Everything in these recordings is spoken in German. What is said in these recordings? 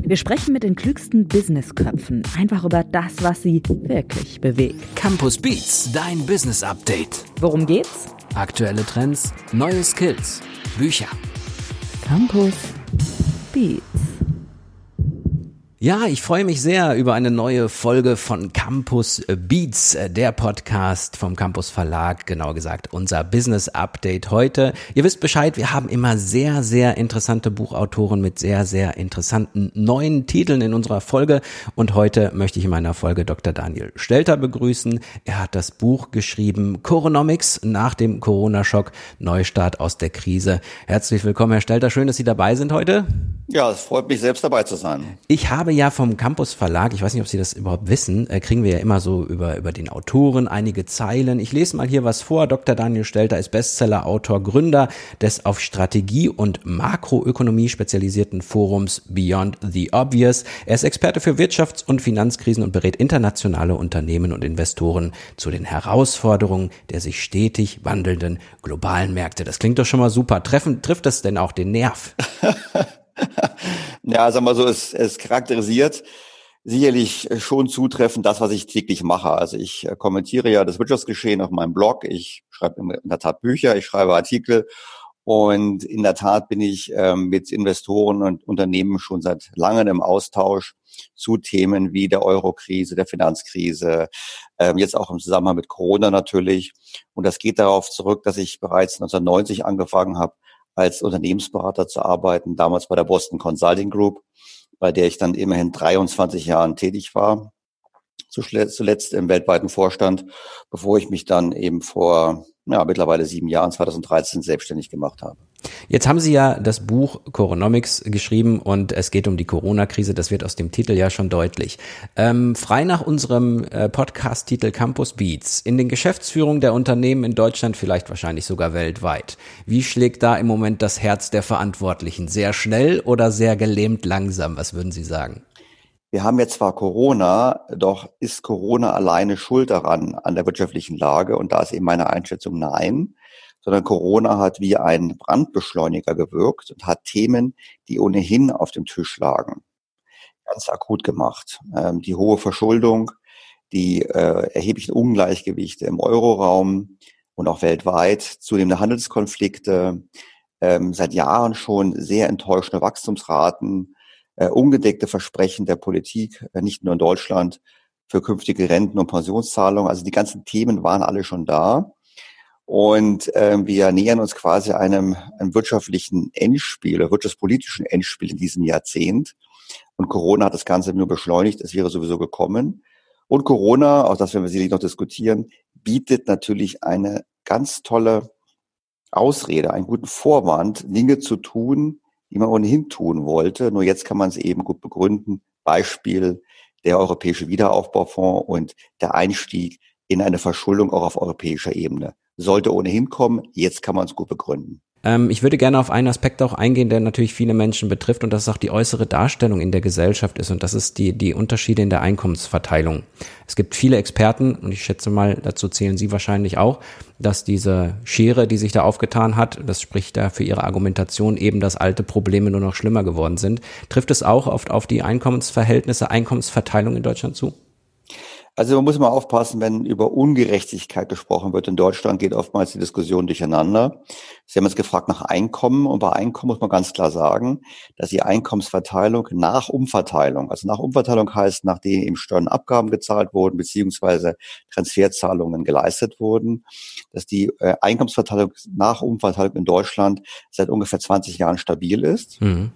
Wir sprechen mit den klügsten Businessköpfen einfach über das, was sie wirklich bewegt. Campus Beats, dein Business Update. Worum geht's? Aktuelle Trends, neue Skills, Bücher. Campus Beats. Ja, ich freue mich sehr über eine neue Folge von Campus Beats, äh, der Podcast vom Campus Verlag, genau gesagt unser Business Update heute. Ihr wisst Bescheid, wir haben immer sehr, sehr interessante Buchautoren mit sehr, sehr interessanten neuen Titeln in unserer Folge und heute möchte ich in meiner Folge Dr. Daniel Stelter begrüßen. Er hat das Buch geschrieben Coronomics nach dem Corona-Schock, Neustart aus der Krise. Herzlich willkommen, Herr Stelter, schön, dass Sie dabei sind heute. Ja, es freut mich selbst dabei zu sein. Ich habe ja vom Campus Verlag, ich weiß nicht, ob Sie das überhaupt wissen, äh, kriegen wir ja immer so über, über den Autoren einige Zeilen. Ich lese mal hier was vor. Dr. Daniel Stelter ist Bestseller-Autor, Gründer des auf Strategie und Makroökonomie spezialisierten Forums Beyond the Obvious. Er ist Experte für Wirtschafts- und Finanzkrisen und berät internationale Unternehmen und Investoren zu den Herausforderungen der sich stetig wandelnden globalen Märkte. Das klingt doch schon mal super. Treffen, trifft das denn auch den Nerv? ja, sagen wir so, es, es charakterisiert sicherlich schon zutreffend das, was ich täglich mache. Also ich äh, kommentiere ja das Wirtschaftsgeschehen auf meinem Blog. Ich schreibe in der Tat Bücher, ich schreibe Artikel und in der Tat bin ich ähm, mit Investoren und Unternehmen schon seit langem im Austausch zu Themen wie der Eurokrise, der Finanzkrise, ähm, jetzt auch im Zusammenhang mit Corona natürlich. Und das geht darauf zurück, dass ich bereits 1990 angefangen habe, als Unternehmensberater zu arbeiten, damals bei der Boston Consulting Group, bei der ich dann immerhin 23 Jahren tätig war, zuletzt im weltweiten Vorstand, bevor ich mich dann eben vor ja, mittlerweile sieben Jahren, 2013, selbstständig gemacht habe. Jetzt haben Sie ja das Buch Coronomics geschrieben und es geht um die Corona-Krise. Das wird aus dem Titel ja schon deutlich. Ähm, frei nach unserem äh, Podcast-Titel Campus Beats. In den Geschäftsführungen der Unternehmen in Deutschland, vielleicht wahrscheinlich sogar weltweit. Wie schlägt da im Moment das Herz der Verantwortlichen? Sehr schnell oder sehr gelähmt langsam? Was würden Sie sagen? Wir haben jetzt zwar Corona, doch ist Corona alleine schuld daran, an der wirtschaftlichen Lage? Und da ist eben meine Einschätzung nein sondern Corona hat wie ein Brandbeschleuniger gewirkt und hat Themen, die ohnehin auf dem Tisch lagen, ganz akut gemacht. Ähm, die hohe Verschuldung, die äh, erheblichen Ungleichgewichte im Euroraum und auch weltweit, zunehmende Handelskonflikte, ähm, seit Jahren schon sehr enttäuschende Wachstumsraten, äh, ungedeckte Versprechen der Politik, äh, nicht nur in Deutschland, für künftige Renten- und Pensionszahlungen. Also die ganzen Themen waren alle schon da. Und äh, wir nähern uns quasi einem, einem wirtschaftlichen Endspiel, oder wirtschaftspolitischen Endspiel in diesem Jahrzehnt. Und Corona hat das Ganze nur beschleunigt, es wäre sowieso gekommen. Und Corona, auch das werden wir sicherlich noch diskutieren, bietet natürlich eine ganz tolle Ausrede, einen guten Vorwand, Dinge zu tun, die man ohnehin tun wollte. Nur jetzt kann man es eben gut begründen. Beispiel der Europäische Wiederaufbaufonds und der Einstieg in eine Verschuldung auch auf europäischer Ebene sollte ohnehin kommen. Jetzt kann man es gut begründen. Ähm, ich würde gerne auf einen Aspekt auch eingehen, der natürlich viele Menschen betrifft und das ist auch die äußere Darstellung in der Gesellschaft ist und das ist die, die Unterschiede in der Einkommensverteilung. Es gibt viele Experten und ich schätze mal, dazu zählen Sie wahrscheinlich auch, dass diese Schere, die sich da aufgetan hat, das spricht da für Ihre Argumentation eben, dass alte Probleme nur noch schlimmer geworden sind. Trifft es auch oft auf die Einkommensverhältnisse, Einkommensverteilung in Deutschland zu? Also man muss mal aufpassen, wenn über Ungerechtigkeit gesprochen wird. In Deutschland geht oftmals die Diskussion durcheinander. Sie haben jetzt gefragt nach Einkommen und bei Einkommen muss man ganz klar sagen, dass die Einkommensverteilung nach Umverteilung, also nach Umverteilung heißt, nachdem eben Steuern und Abgaben gezahlt wurden, beziehungsweise Transferzahlungen geleistet wurden, dass die äh, Einkommensverteilung nach Umverteilung in Deutschland seit ungefähr 20 Jahren stabil ist. Mhm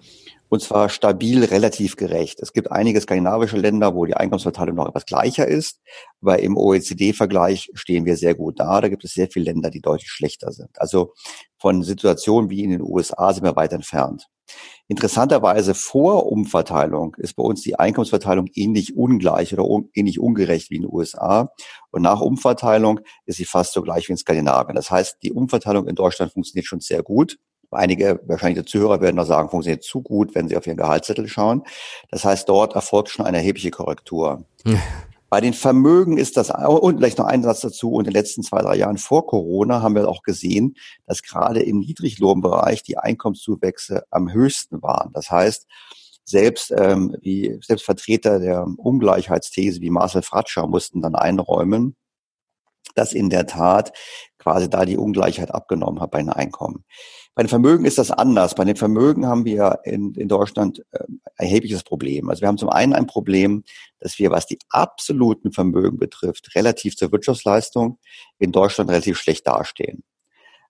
und zwar stabil relativ gerecht. Es gibt einige skandinavische Länder, wo die Einkommensverteilung noch etwas gleicher ist, aber im OECD-Vergleich stehen wir sehr gut da. Da gibt es sehr viele Länder, die deutlich schlechter sind. Also von Situationen wie in den USA sind wir weit entfernt. Interessanterweise vor Umverteilung ist bei uns die Einkommensverteilung ähnlich ungleich oder un ähnlich ungerecht wie in den USA. Und nach Umverteilung ist sie fast so gleich wie in Skandinavien. Das heißt, die Umverteilung in Deutschland funktioniert schon sehr gut. Einige, wahrscheinlich die Zuhörer werden noch sagen, funktioniert zu gut, wenn sie auf ihren Gehaltszettel schauen. Das heißt, dort erfolgt schon eine erhebliche Korrektur. Bei den Vermögen ist das, und vielleicht noch ein Satz dazu, und in den letzten zwei, drei Jahren vor Corona haben wir auch gesehen, dass gerade im Niedriglohnbereich die Einkommenszuwächse am höchsten waren. Das heißt, selbst ähm, wie selbst Vertreter der Ungleichheitsthese wie Marcel Fratscher mussten dann einräumen, dass in der Tat quasi da die Ungleichheit abgenommen hat bei den Einkommen. Bei den Vermögen ist das anders. Bei den Vermögen haben wir in, in Deutschland äh, erhebliches Problem. Also wir haben zum einen ein Problem, dass wir, was die absoluten Vermögen betrifft, relativ zur Wirtschaftsleistung in Deutschland relativ schlecht dastehen.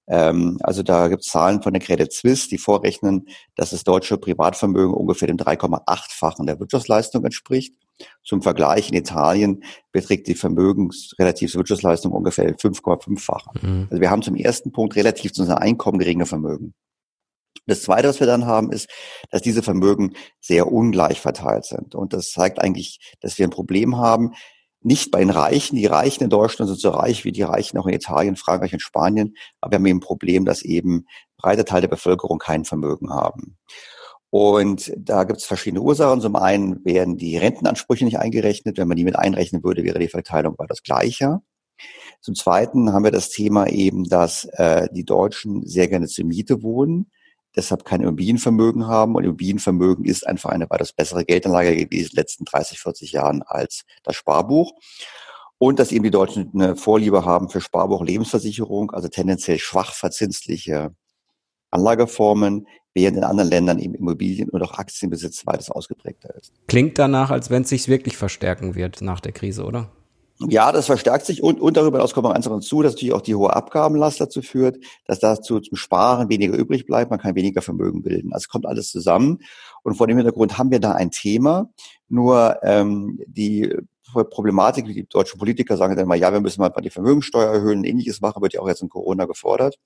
Ähm, also da gibt es Zahlen von der Credit Suisse, die vorrechnen, dass das deutsche Privatvermögen ungefähr dem 3,8-fachen der Wirtschaftsleistung entspricht. Zum Vergleich in Italien beträgt die vermögensrelative Wirtschaftsleistung ungefähr 5,5-fache. Mhm. Also wir haben zum ersten Punkt relativ zu unserem Einkommen geringe Vermögen. Das Zweite, was wir dann haben, ist, dass diese Vermögen sehr ungleich verteilt sind. Und das zeigt eigentlich, dass wir ein Problem haben, nicht bei den Reichen. Die Reichen in Deutschland sind so reich wie die Reichen auch in Italien, Frankreich und Spanien. Aber wir haben eben ein Problem, dass eben breite Teil der Bevölkerung kein Vermögen haben. Und da gibt es verschiedene Ursachen. Zum einen werden die Rentenansprüche nicht eingerechnet. Wenn man die mit einrechnen würde, wäre die Verteilung weitaus gleicher. Zum Zweiten haben wir das Thema eben, dass äh, die Deutschen sehr gerne zur Miete wohnen deshalb kein Immobilienvermögen haben. Und Immobilienvermögen ist einfach eine weitaus bessere Geldanlage gewesen in den letzten 30, 40 Jahren als das Sparbuch. Und dass eben die Deutschen eine Vorliebe haben für Sparbuch Lebensversicherung, also tendenziell schwach verzinsliche Anlageformen, während in anderen Ländern eben Immobilien- und auch Aktienbesitz weitaus ausgeprägter ist. Klingt danach, als wenn es sich wirklich verstärken wird nach der Krise, oder? Ja, das verstärkt sich und, und darüber hinaus kommt noch eins hinzu, dass natürlich auch die hohe Abgabenlast dazu führt, dass dazu zum Sparen weniger übrig bleibt, man kann weniger Vermögen bilden. Also kommt alles zusammen und vor dem Hintergrund haben wir da ein Thema. Nur ähm, die Problematik, wie die deutschen Politiker sagen dann mal, ja, wir müssen mal die Vermögensteuer erhöhen, ähnliches machen, wird ja auch jetzt in Corona gefordert,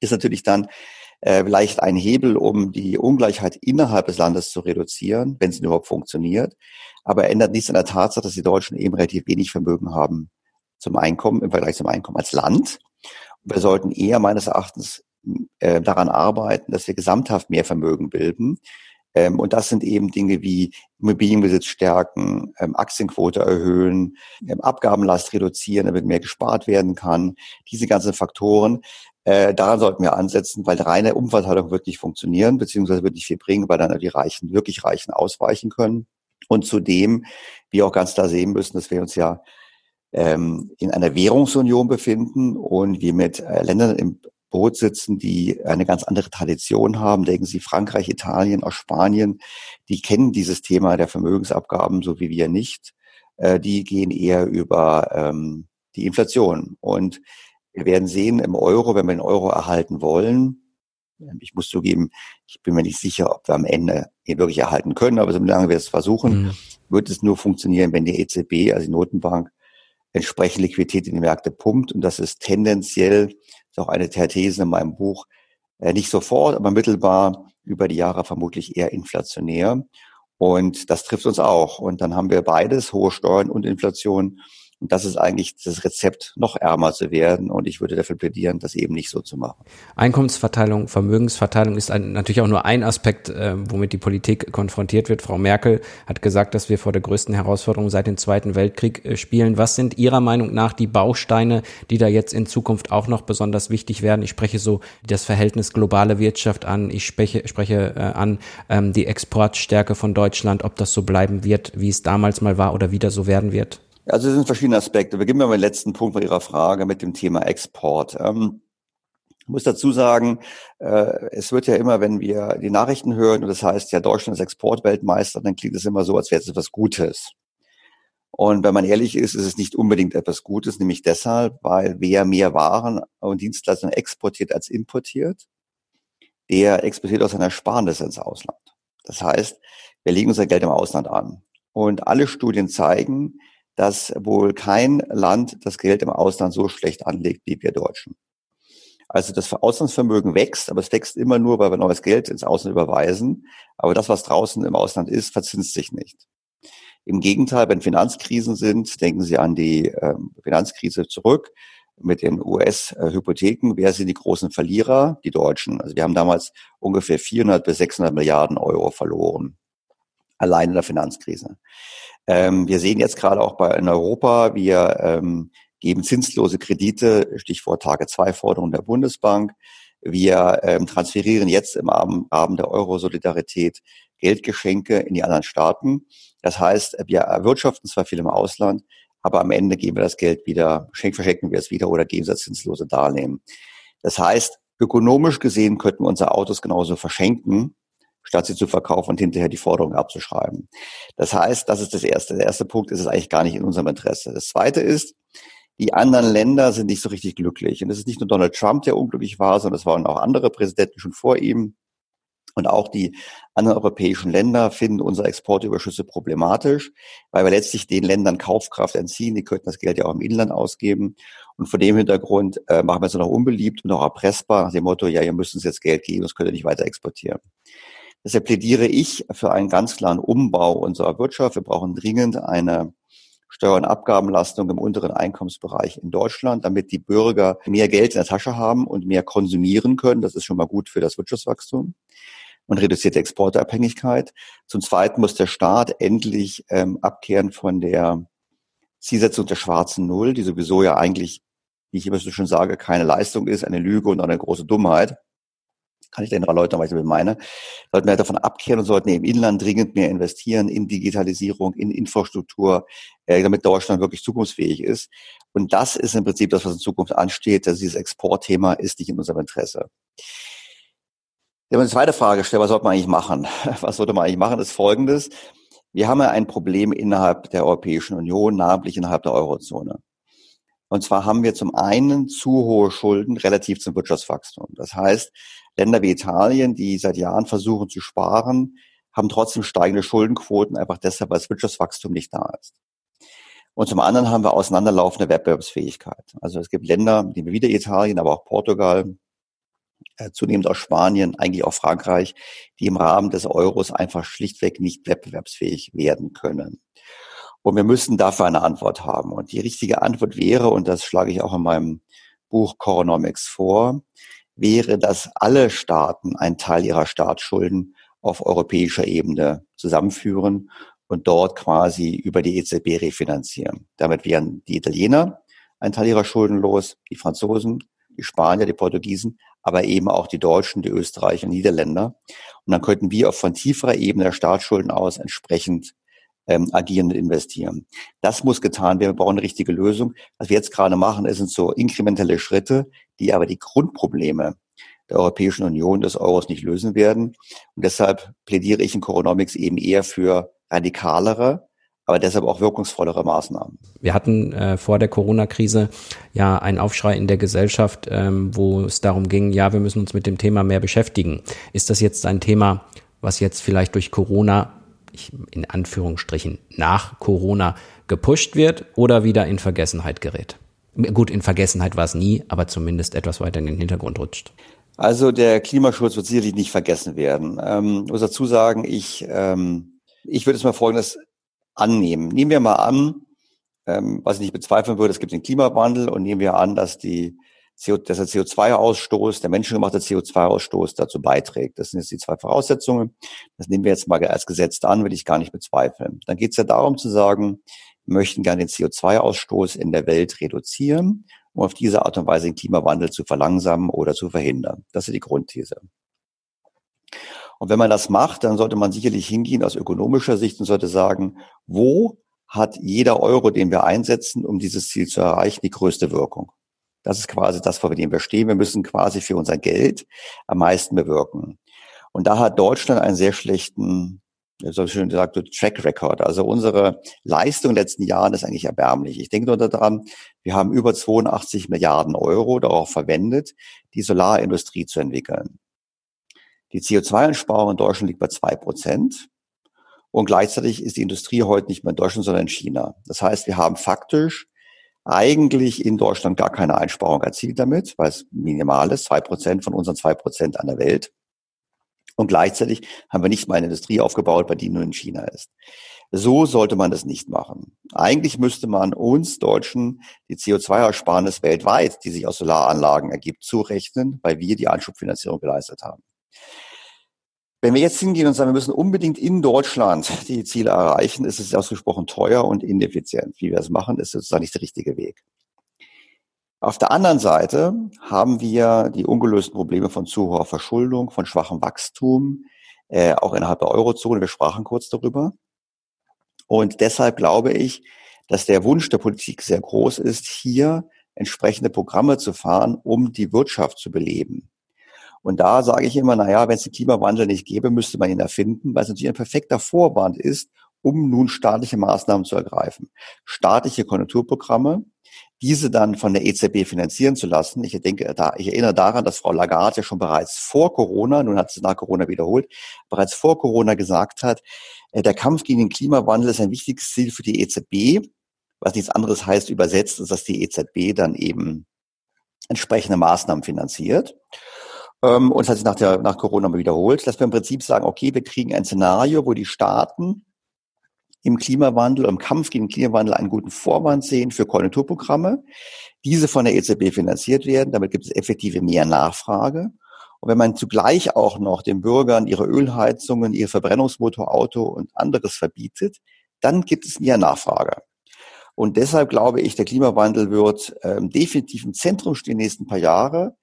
ist natürlich dann äh, vielleicht ein Hebel, um die Ungleichheit innerhalb des Landes zu reduzieren, wenn es überhaupt funktioniert aber ändert nichts an der Tatsache, dass die Deutschen eben relativ wenig Vermögen haben zum Einkommen, im Vergleich zum Einkommen als Land. Und wir sollten eher meines Erachtens äh, daran arbeiten, dass wir gesamthaft mehr Vermögen bilden. Ähm, und das sind eben Dinge wie Immobilienbesitz stärken, ähm, Aktienquote erhöhen, ähm, Abgabenlast reduzieren, damit mehr gespart werden kann. Diese ganzen Faktoren, äh, daran sollten wir ansetzen, weil reine Umverteilung wird nicht funktionieren, beziehungsweise wird nicht viel bringen, weil dann die Reichen, wirklich Reichen ausweichen können. Und zudem, wir auch ganz klar sehen müssen, dass wir uns ja ähm, in einer Währungsunion befinden und wir mit äh, Ländern im Boot sitzen, die eine ganz andere Tradition haben. Denken Sie Frankreich, Italien, auch Spanien. Die kennen dieses Thema der Vermögensabgaben so wie wir nicht. Äh, die gehen eher über ähm, die Inflation. Und wir werden sehen im Euro, wenn wir den Euro erhalten wollen, ich muss zugeben, ich bin mir nicht sicher, ob wir am Ende ihn wirklich erhalten können, aber solange wir es versuchen, mhm. wird es nur funktionieren, wenn die EZB, also die Notenbank, entsprechend Liquidität in die Märkte pumpt. Und das ist tendenziell, ist auch eine der Thesen in meinem Buch, äh, nicht sofort, aber mittelbar über die Jahre vermutlich eher inflationär. Und das trifft uns auch. Und dann haben wir beides, hohe Steuern und Inflation. Und das ist eigentlich das Rezept, noch ärmer zu werden. Und ich würde dafür plädieren, das eben nicht so zu machen. Einkommensverteilung, Vermögensverteilung ist ein, natürlich auch nur ein Aspekt, äh, womit die Politik konfrontiert wird. Frau Merkel hat gesagt, dass wir vor der größten Herausforderung seit dem Zweiten Weltkrieg äh, spielen. Was sind Ihrer Meinung nach die Bausteine, die da jetzt in Zukunft auch noch besonders wichtig werden? Ich spreche so das Verhältnis globale Wirtschaft an. Ich spreche, spreche äh, an ähm, die Exportstärke von Deutschland, ob das so bleiben wird, wie es damals mal war oder wieder so werden wird. Also es sind verschiedene Aspekte. Wir gehen mal den letzten Punkt von Ihrer Frage mit dem Thema Export. Ähm, ich muss dazu sagen, äh, es wird ja immer, wenn wir die Nachrichten hören und das heißt ja, Deutschland ist Exportweltmeister, dann klingt es immer so, als wäre es etwas Gutes. Und wenn man ehrlich ist, ist es nicht unbedingt etwas Gutes, nämlich deshalb, weil wer mehr Waren und Dienstleistungen exportiert als importiert, der exportiert aus seiner Sparnis ins Ausland. Das heißt, wir legen unser Geld im Ausland an. Und alle Studien zeigen, dass wohl kein Land das Geld im Ausland so schlecht anlegt wie wir Deutschen. Also das Auslandsvermögen wächst, aber es wächst immer nur, weil wir neues Geld ins Ausland überweisen. Aber das, was draußen im Ausland ist, verzinst sich nicht. Im Gegenteil, wenn Finanzkrisen sind, denken Sie an die äh, Finanzkrise zurück mit den US-Hypotheken. Wer sind die großen Verlierer? Die Deutschen. Also wir haben damals ungefähr 400 bis 600 Milliarden Euro verloren. Allein in der Finanzkrise. Ähm, wir sehen jetzt gerade auch bei in Europa, wir ähm, geben zinslose Kredite, Stichwort Tage 2 Forderung der Bundesbank. Wir ähm, transferieren jetzt im Rahmen der Euro-Solidarität Geldgeschenke in die anderen Staaten. Das heißt, wir erwirtschaften zwar viel im Ausland, aber am Ende geben wir das Geld wieder, verschenken wir es wieder oder geben es als zinslose Darlehen. Das heißt, ökonomisch gesehen könnten wir unsere Autos genauso verschenken, statt sie zu verkaufen und hinterher die Forderung abzuschreiben. Das heißt, das ist das Erste. Der erste Punkt ist es eigentlich gar nicht in unserem Interesse. Das Zweite ist, die anderen Länder sind nicht so richtig glücklich. Und es ist nicht nur Donald Trump, der unglücklich war, sondern es waren auch andere Präsidenten schon vor ihm. Und auch die anderen europäischen Länder finden unsere Exportüberschüsse problematisch, weil wir letztlich den Ländern Kaufkraft entziehen. Die könnten das Geld ja auch im Inland ausgeben. Und vor dem Hintergrund äh, machen wir es noch unbeliebt und auch erpressbar nach dem Motto, ja, ihr müsst uns jetzt Geld geben, sonst könnt ihr nicht weiter exportieren. Deshalb plädiere ich für einen ganz klaren Umbau unserer Wirtschaft. Wir brauchen dringend eine Steuer- und Abgabenlastung im unteren Einkommensbereich in Deutschland, damit die Bürger mehr Geld in der Tasche haben und mehr konsumieren können. Das ist schon mal gut für das Wirtschaftswachstum und reduzierte Exportabhängigkeit. Zum Zweiten muss der Staat endlich ähm, abkehren von der Zielsetzung der schwarzen Null, die sowieso ja eigentlich, wie ich immer so schön sage, keine Leistung ist, eine Lüge und eine große Dummheit kann ich den erläutern, was ich damit meine, sollten wir davon abkehren und sollten im Inland dringend mehr investieren in Digitalisierung, in Infrastruktur, äh, damit Deutschland wirklich zukunftsfähig ist. Und das ist im Prinzip das, was in Zukunft ansteht. Dass dieses Exportthema ist nicht in unserem Interesse. Wenn man eine zweite Frage stellt, was sollte man eigentlich machen? Was sollte man eigentlich machen, ist folgendes. Wir haben ja ein Problem innerhalb der Europäischen Union, namentlich innerhalb der Eurozone. Und zwar haben wir zum einen zu hohe Schulden relativ zum Wirtschaftswachstum. Das heißt, Länder wie Italien, die seit Jahren versuchen zu sparen, haben trotzdem steigende Schuldenquoten, einfach deshalb, weil das Wirtschaftswachstum nicht da ist. Und zum anderen haben wir auseinanderlaufende Wettbewerbsfähigkeit. Also es gibt Länder, die wieder Italien, aber auch Portugal, äh, zunehmend auch Spanien, eigentlich auch Frankreich, die im Rahmen des Euros einfach schlichtweg nicht wettbewerbsfähig werden können. Und wir müssen dafür eine Antwort haben. Und die richtige Antwort wäre, und das schlage ich auch in meinem Buch Coronomics vor, wäre, dass alle Staaten einen Teil ihrer Staatsschulden auf europäischer Ebene zusammenführen und dort quasi über die EZB refinanzieren. Damit wären die Italiener einen Teil ihrer Schulden los, die Franzosen, die Spanier, die Portugiesen, aber eben auch die Deutschen, die Österreicher und Niederländer. Und dann könnten wir auch von tieferer Ebene der Staatsschulden aus entsprechend ähm, agieren und investieren. Das muss getan werden. Wir brauchen eine richtige Lösung. Was wir jetzt gerade machen, sind so inkrementelle Schritte, die aber die Grundprobleme der Europäischen Union des Euros nicht lösen werden. Und deshalb plädiere ich in Coronomics eben eher für radikalere, aber deshalb auch wirkungsvollere Maßnahmen. Wir hatten äh, vor der Corona-Krise ja einen Aufschrei in der Gesellschaft, ähm, wo es darum ging, ja, wir müssen uns mit dem Thema mehr beschäftigen. Ist das jetzt ein Thema, was jetzt vielleicht durch Corona ich, in Anführungsstrichen nach Corona gepusht wird oder wieder in Vergessenheit gerät? Gut, in Vergessenheit war es nie, aber zumindest etwas weiter in den Hintergrund rutscht. Also der Klimaschutz wird sicherlich nicht vergessen werden. Ähm, muss dazu sagen, ich, ähm, ich würde es mal Folgendes annehmen. Nehmen wir mal an, ähm, was ich nicht bezweifeln würde, es gibt den Klimawandel und nehmen wir an, dass die CO, dass der CO2-Ausstoß, der menschengemachte CO2-Ausstoß dazu beiträgt. Das sind jetzt die zwei Voraussetzungen. Das nehmen wir jetzt mal als gesetzt an, will ich gar nicht bezweifeln. Dann geht es ja darum zu sagen, möchten gerne den CO2-Ausstoß in der Welt reduzieren, um auf diese Art und Weise den Klimawandel zu verlangsamen oder zu verhindern. Das ist die Grundthese. Und wenn man das macht, dann sollte man sicherlich hingehen aus ökonomischer Sicht und sollte sagen, wo hat jeder Euro, den wir einsetzen, um dieses Ziel zu erreichen, die größte Wirkung? Das ist quasi das, vor dem wir stehen. Wir müssen quasi für unser Geld am meisten bewirken. Und da hat Deutschland einen sehr schlechten, so schön gesagt, Track Record. Also unsere Leistung in den letzten Jahren ist eigentlich erbärmlich. Ich denke nur daran, wir haben über 82 Milliarden Euro darauf verwendet, die Solarindustrie zu entwickeln. Die CO2-Einsparung in Deutschland liegt bei zwei Prozent. Und gleichzeitig ist die Industrie heute nicht mehr in Deutschland, sondern in China. Das heißt, wir haben faktisch eigentlich in Deutschland gar keine Einsparung erzielt damit, weil es minimal ist, zwei Prozent von unseren zwei Prozent an der Welt. Und gleichzeitig haben wir nicht mal eine Industrie aufgebaut, bei die nur in China ist. So sollte man das nicht machen. Eigentlich müsste man uns Deutschen die CO2-Ersparnis weltweit, die sich aus Solaranlagen ergibt, zurechnen, weil wir die Anschubfinanzierung geleistet haben. Wenn wir jetzt hingehen und sagen, wir müssen unbedingt in Deutschland die Ziele erreichen, ist es ausgesprochen teuer und ineffizient. Wie wir das machen, ist sozusagen nicht der richtige Weg. Auf der anderen Seite haben wir die ungelösten Probleme von zu hoher Verschuldung, von schwachem Wachstum, äh, auch innerhalb der Eurozone. Wir sprachen kurz darüber. Und deshalb glaube ich, dass der Wunsch der Politik sehr groß ist, hier entsprechende Programme zu fahren, um die Wirtschaft zu beleben. Und da sage ich immer, na ja, wenn es den Klimawandel nicht gäbe, müsste man ihn erfinden, weil es natürlich ein perfekter Vorwand ist, um nun staatliche Maßnahmen zu ergreifen. Staatliche Konjunkturprogramme, diese dann von der EZB finanzieren zu lassen. Ich denke, da, ich erinnere daran, dass Frau Lagarde ja schon bereits vor Corona, nun hat sie nach Corona wiederholt, bereits vor Corona gesagt hat, äh, der Kampf gegen den Klimawandel ist ein wichtiges Ziel für die EZB, was nichts anderes heißt übersetzt, ist, dass die EZB dann eben entsprechende Maßnahmen finanziert. Ähm, und das hat sich nach, der, nach Corona wiederholt, dass wir im Prinzip sagen, okay, wir kriegen ein Szenario, wo die Staaten im Klimawandel, im Kampf gegen den Klimawandel einen guten Vorwand sehen für Konjunkturprogramme. Diese von der EZB finanziert werden. Damit gibt es effektive mehr Nachfrage. Und wenn man zugleich auch noch den Bürgern ihre Ölheizungen, ihr Verbrennungsmotorauto und anderes verbietet, dann gibt es mehr Nachfrage. Und deshalb glaube ich, der Klimawandel wird ähm, definitiv im Zentrum stehen die nächsten paar Jahre.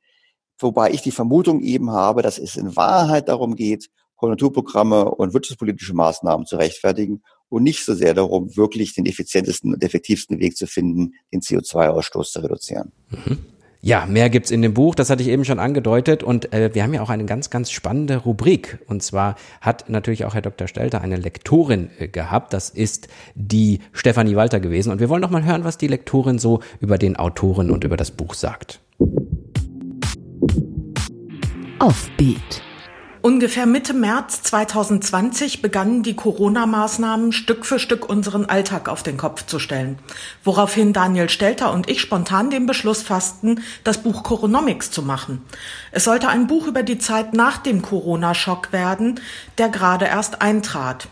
Wobei ich die Vermutung eben habe, dass es in Wahrheit darum geht, Konjunkturprogramme und wirtschaftspolitische Maßnahmen zu rechtfertigen und nicht so sehr darum, wirklich den effizientesten und effektivsten Weg zu finden, den CO2-Ausstoß zu reduzieren. Mhm. Ja, mehr gibt's in dem Buch, das hatte ich eben schon angedeutet. Und äh, wir haben ja auch eine ganz, ganz spannende Rubrik. Und zwar hat natürlich auch Herr Dr. Stelter eine Lektorin äh, gehabt. Das ist die Stefanie Walter gewesen. Und wir wollen noch mal hören, was die Lektorin so über den Autoren und über das Buch sagt. Offbeat Ungefähr Mitte März 2020 begannen die Corona-Maßnahmen Stück für Stück unseren Alltag auf den Kopf zu stellen, woraufhin Daniel Stelter und ich spontan den Beschluss fassten, das Buch Coronomics zu machen. Es sollte ein Buch über die Zeit nach dem Corona-Schock werden, der gerade erst eintrat.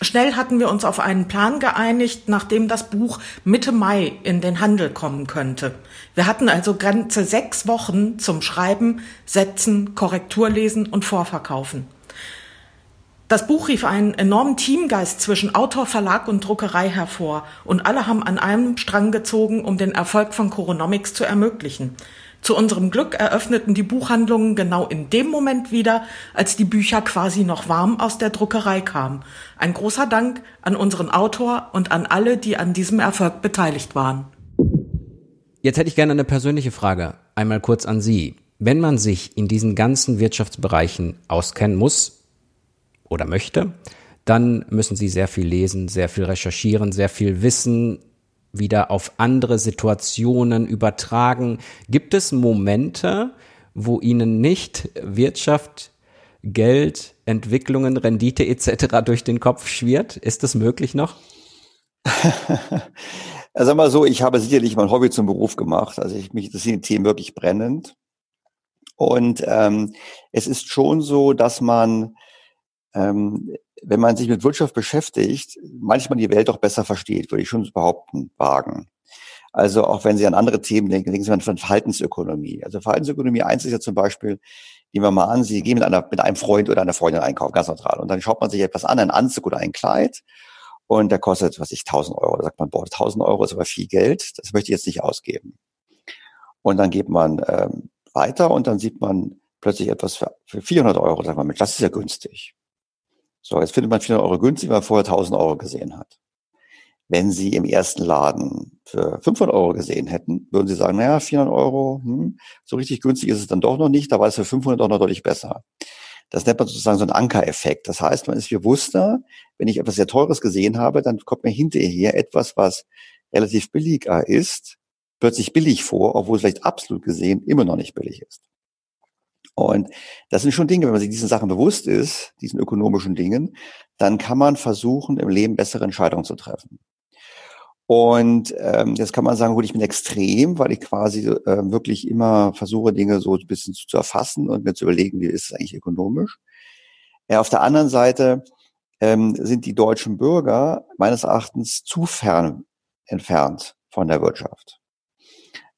Schnell hatten wir uns auf einen Plan geeinigt, nachdem das Buch Mitte Mai in den Handel kommen könnte. Wir hatten also ganze sechs Wochen zum Schreiben, Setzen, Korrekturlesen und Vorverkaufen. Das Buch rief einen enormen Teamgeist zwischen Autor, Verlag und Druckerei hervor und alle haben an einem Strang gezogen, um den Erfolg von Coronomics zu ermöglichen. Zu unserem Glück eröffneten die Buchhandlungen genau in dem Moment wieder, als die Bücher quasi noch warm aus der Druckerei kamen. Ein großer Dank an unseren Autor und an alle, die an diesem Erfolg beteiligt waren. Jetzt hätte ich gerne eine persönliche Frage, einmal kurz an Sie. Wenn man sich in diesen ganzen Wirtschaftsbereichen auskennen muss oder möchte, dann müssen Sie sehr viel lesen, sehr viel recherchieren, sehr viel wissen, wieder auf andere Situationen übertragen. Gibt es Momente, wo Ihnen nicht Wirtschaft, Geld, Entwicklungen, Rendite etc. durch den Kopf schwirrt? Ist das möglich noch? also mal so, ich habe sicherlich mein Hobby zum Beruf gemacht. Also ich mich interessieren Themen wirklich brennend. Und ähm, es ist schon so, dass man ähm, wenn man sich mit Wirtschaft beschäftigt, manchmal die Welt auch besser versteht, würde ich schon behaupten, wagen. Also auch wenn Sie an andere Themen denken, denken Sie an Verhaltensökonomie. Also Verhaltensökonomie eins ist ja zum Beispiel, nehmen wir mal an, Sie gehen mit, einer, mit einem Freund oder einer Freundin einkaufen, ganz neutral. Und dann schaut man sich etwas an, einen Anzug oder ein Kleid. Und der kostet, was ich, 1000 Euro. Da sagt man, boah, 1000 Euro ist aber viel Geld. Das möchte ich jetzt nicht ausgeben. Und dann geht man ähm, weiter und dann sieht man plötzlich etwas für, für 400 Euro. Sagt man, das ist ja günstig. So, jetzt findet man 400 Euro günstig, weil man vorher 1000 Euro gesehen hat. Wenn Sie im ersten Laden für 500 Euro gesehen hätten, würden Sie sagen, naja, 400 Euro, hm, so richtig günstig ist es dann doch noch nicht, da war es für 500 doch noch deutlich besser. Das nennt man sozusagen so einen Ankereffekt. Das heißt, man ist bewusster, wenn ich etwas sehr Teures gesehen habe, dann kommt mir hinterher etwas, was relativ billiger ist, plötzlich billig vor, obwohl es vielleicht absolut gesehen immer noch nicht billig ist. Und das sind schon Dinge, wenn man sich diesen Sachen bewusst ist, diesen ökonomischen Dingen, dann kann man versuchen, im Leben bessere Entscheidungen zu treffen. Und ähm, jetzt kann man sagen, gut, ich bin extrem, weil ich quasi äh, wirklich immer versuche, Dinge so ein bisschen zu, zu erfassen und mir zu überlegen, wie ist es eigentlich ökonomisch. Ja, auf der anderen Seite ähm, sind die deutschen Bürger meines Erachtens zu fern entfernt von der Wirtschaft.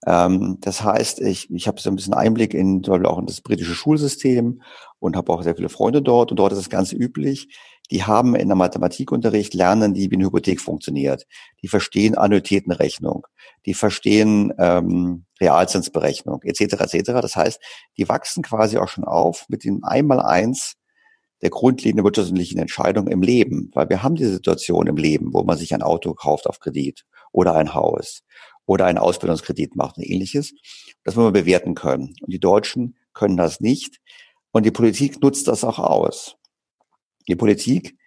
Ähm, das heißt, ich, ich habe so ein bisschen Einblick in zum Beispiel auch in das britische Schulsystem und habe auch sehr viele Freunde dort und dort ist es ganz üblich. Die haben in der Mathematikunterricht lernen, die wie eine Hypothek funktioniert. Die verstehen Annuitätenrechnung, die verstehen ähm, Realzinsberechnung etc. etc. Das heißt, die wachsen quasi auch schon auf mit dem Einmaleins der grundlegenden wirtschaftlichen Entscheidung im Leben, weil wir haben die Situation im Leben, wo man sich ein Auto kauft auf Kredit oder ein Haus oder einen Ausbildungskredit macht und ähnliches. Das wollen wir bewerten können. Und die Deutschen können das nicht. Und die Politik nutzt das auch aus. Die Politik,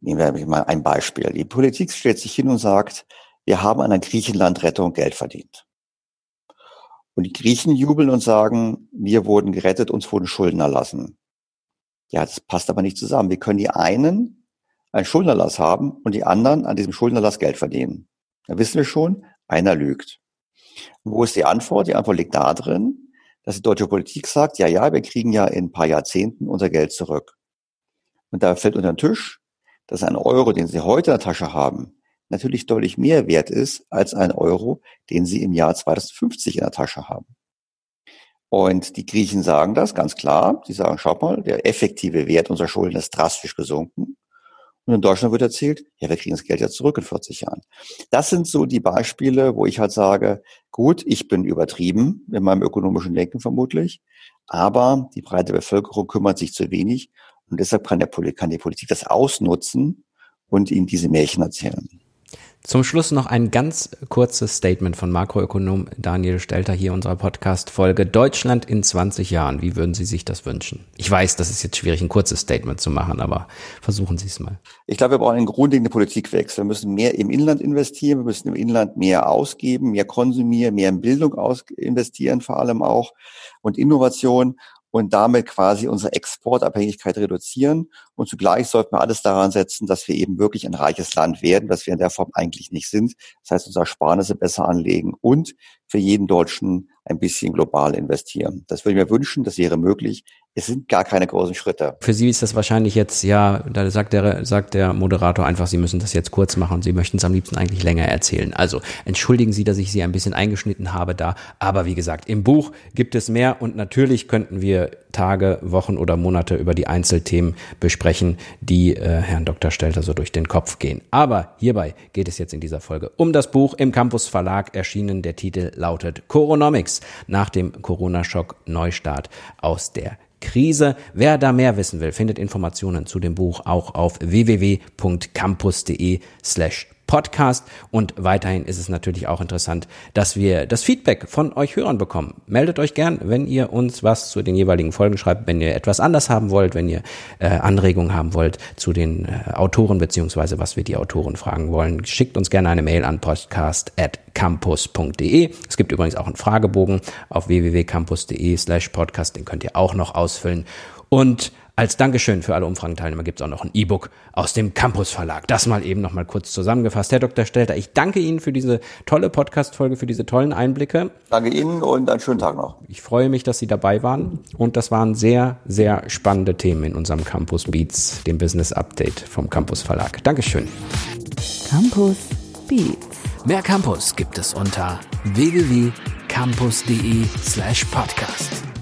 nehmen wir mal ein Beispiel. Die Politik stellt sich hin und sagt, wir haben an der Griechenland-Rettung Geld verdient. Und die Griechen jubeln und sagen, wir wurden gerettet, uns wurden Schulden erlassen. Ja, das passt aber nicht zusammen. Wir können die einen einen Schuldenerlass haben und die anderen an diesem Schuldenerlass Geld verdienen. Da wissen wir schon, einer lügt. Und wo ist die Antwort? Die Antwort liegt da drin, dass die deutsche Politik sagt, ja, ja, wir kriegen ja in ein paar Jahrzehnten unser Geld zurück. Und da fällt unter den Tisch, dass ein Euro, den Sie heute in der Tasche haben, natürlich deutlich mehr wert ist als ein Euro, den Sie im Jahr 2050 in der Tasche haben. Und die Griechen sagen das ganz klar. Sie sagen, schaut mal, der effektive Wert unserer Schulden ist drastisch gesunken. Und in Deutschland wird erzählt, ja, wir kriegen das Geld ja zurück in 40 Jahren. Das sind so die Beispiele, wo ich halt sage, gut, ich bin übertrieben in meinem ökonomischen Denken vermutlich, aber die breite Bevölkerung kümmert sich zu wenig und deshalb kann, der, kann die Politik das ausnutzen und ihnen diese Märchen erzählen. Zum Schluss noch ein ganz kurzes Statement von Makroökonom Daniel Stelter hier unserer Podcast-Folge. Deutschland in 20 Jahren. Wie würden Sie sich das wünschen? Ich weiß, das ist jetzt schwierig, ein kurzes Statement zu machen, aber versuchen Sie es mal. Ich glaube, wir brauchen einen grundlegenden Politikwechsel. Wir müssen mehr im Inland investieren. Wir müssen im Inland mehr ausgeben, mehr konsumieren, mehr in Bildung investieren, vor allem auch und Innovation und damit quasi unsere Exportabhängigkeit reduzieren. Und zugleich sollten wir alles daran setzen, dass wir eben wirklich ein reiches Land werden, was wir in der Form eigentlich nicht sind. Das heißt, unsere Sparnisse besser anlegen und für jeden Deutschen ein bisschen global investieren. Das würde ich mir wünschen, das wäre möglich. Es sind gar keine großen Schritte. Für Sie ist das wahrscheinlich jetzt, ja, da sagt der, sagt der Moderator einfach, Sie müssen das jetzt kurz machen und Sie möchten es am liebsten eigentlich länger erzählen. Also entschuldigen Sie, dass ich Sie ein bisschen eingeschnitten habe da. Aber wie gesagt, im Buch gibt es mehr und natürlich könnten wir Tage, Wochen oder Monate über die Einzelthemen besprechen, die äh, Herrn Dr. Stelter so durch den Kopf gehen. Aber hierbei geht es jetzt in dieser Folge um das Buch im Campus Verlag erschienen. Der Titel lautet Coronomics nach dem Corona-Schock Neustart aus der Krise. Wer da mehr wissen will, findet Informationen zu dem Buch auch auf www.campus.de slash Podcast. Und weiterhin ist es natürlich auch interessant, dass wir das Feedback von euch Hörern bekommen. Meldet euch gern, wenn ihr uns was zu den jeweiligen Folgen schreibt, wenn ihr etwas anders haben wollt, wenn ihr äh, Anregungen haben wollt zu den äh, Autoren beziehungsweise was wir die Autoren fragen wollen. Schickt uns gerne eine Mail an podcast@campus.de. Es gibt übrigens auch einen Fragebogen auf www.campus.de slash podcast, den könnt ihr auch noch ausfüllen. Und als Dankeschön für alle Umfragenteilnehmer gibt es auch noch ein E-Book aus dem Campus Verlag. Das mal eben noch mal kurz zusammengefasst. Herr Dr. Stelter, ich danke Ihnen für diese tolle Podcast-Folge, für diese tollen Einblicke. Danke Ihnen und einen schönen Tag noch. Ich freue mich, dass Sie dabei waren. Und das waren sehr, sehr spannende Themen in unserem Campus Beats, dem Business Update vom Campus Verlag. Dankeschön. Campus Beats. Mehr Campus gibt es unter www.campus.de slash podcast.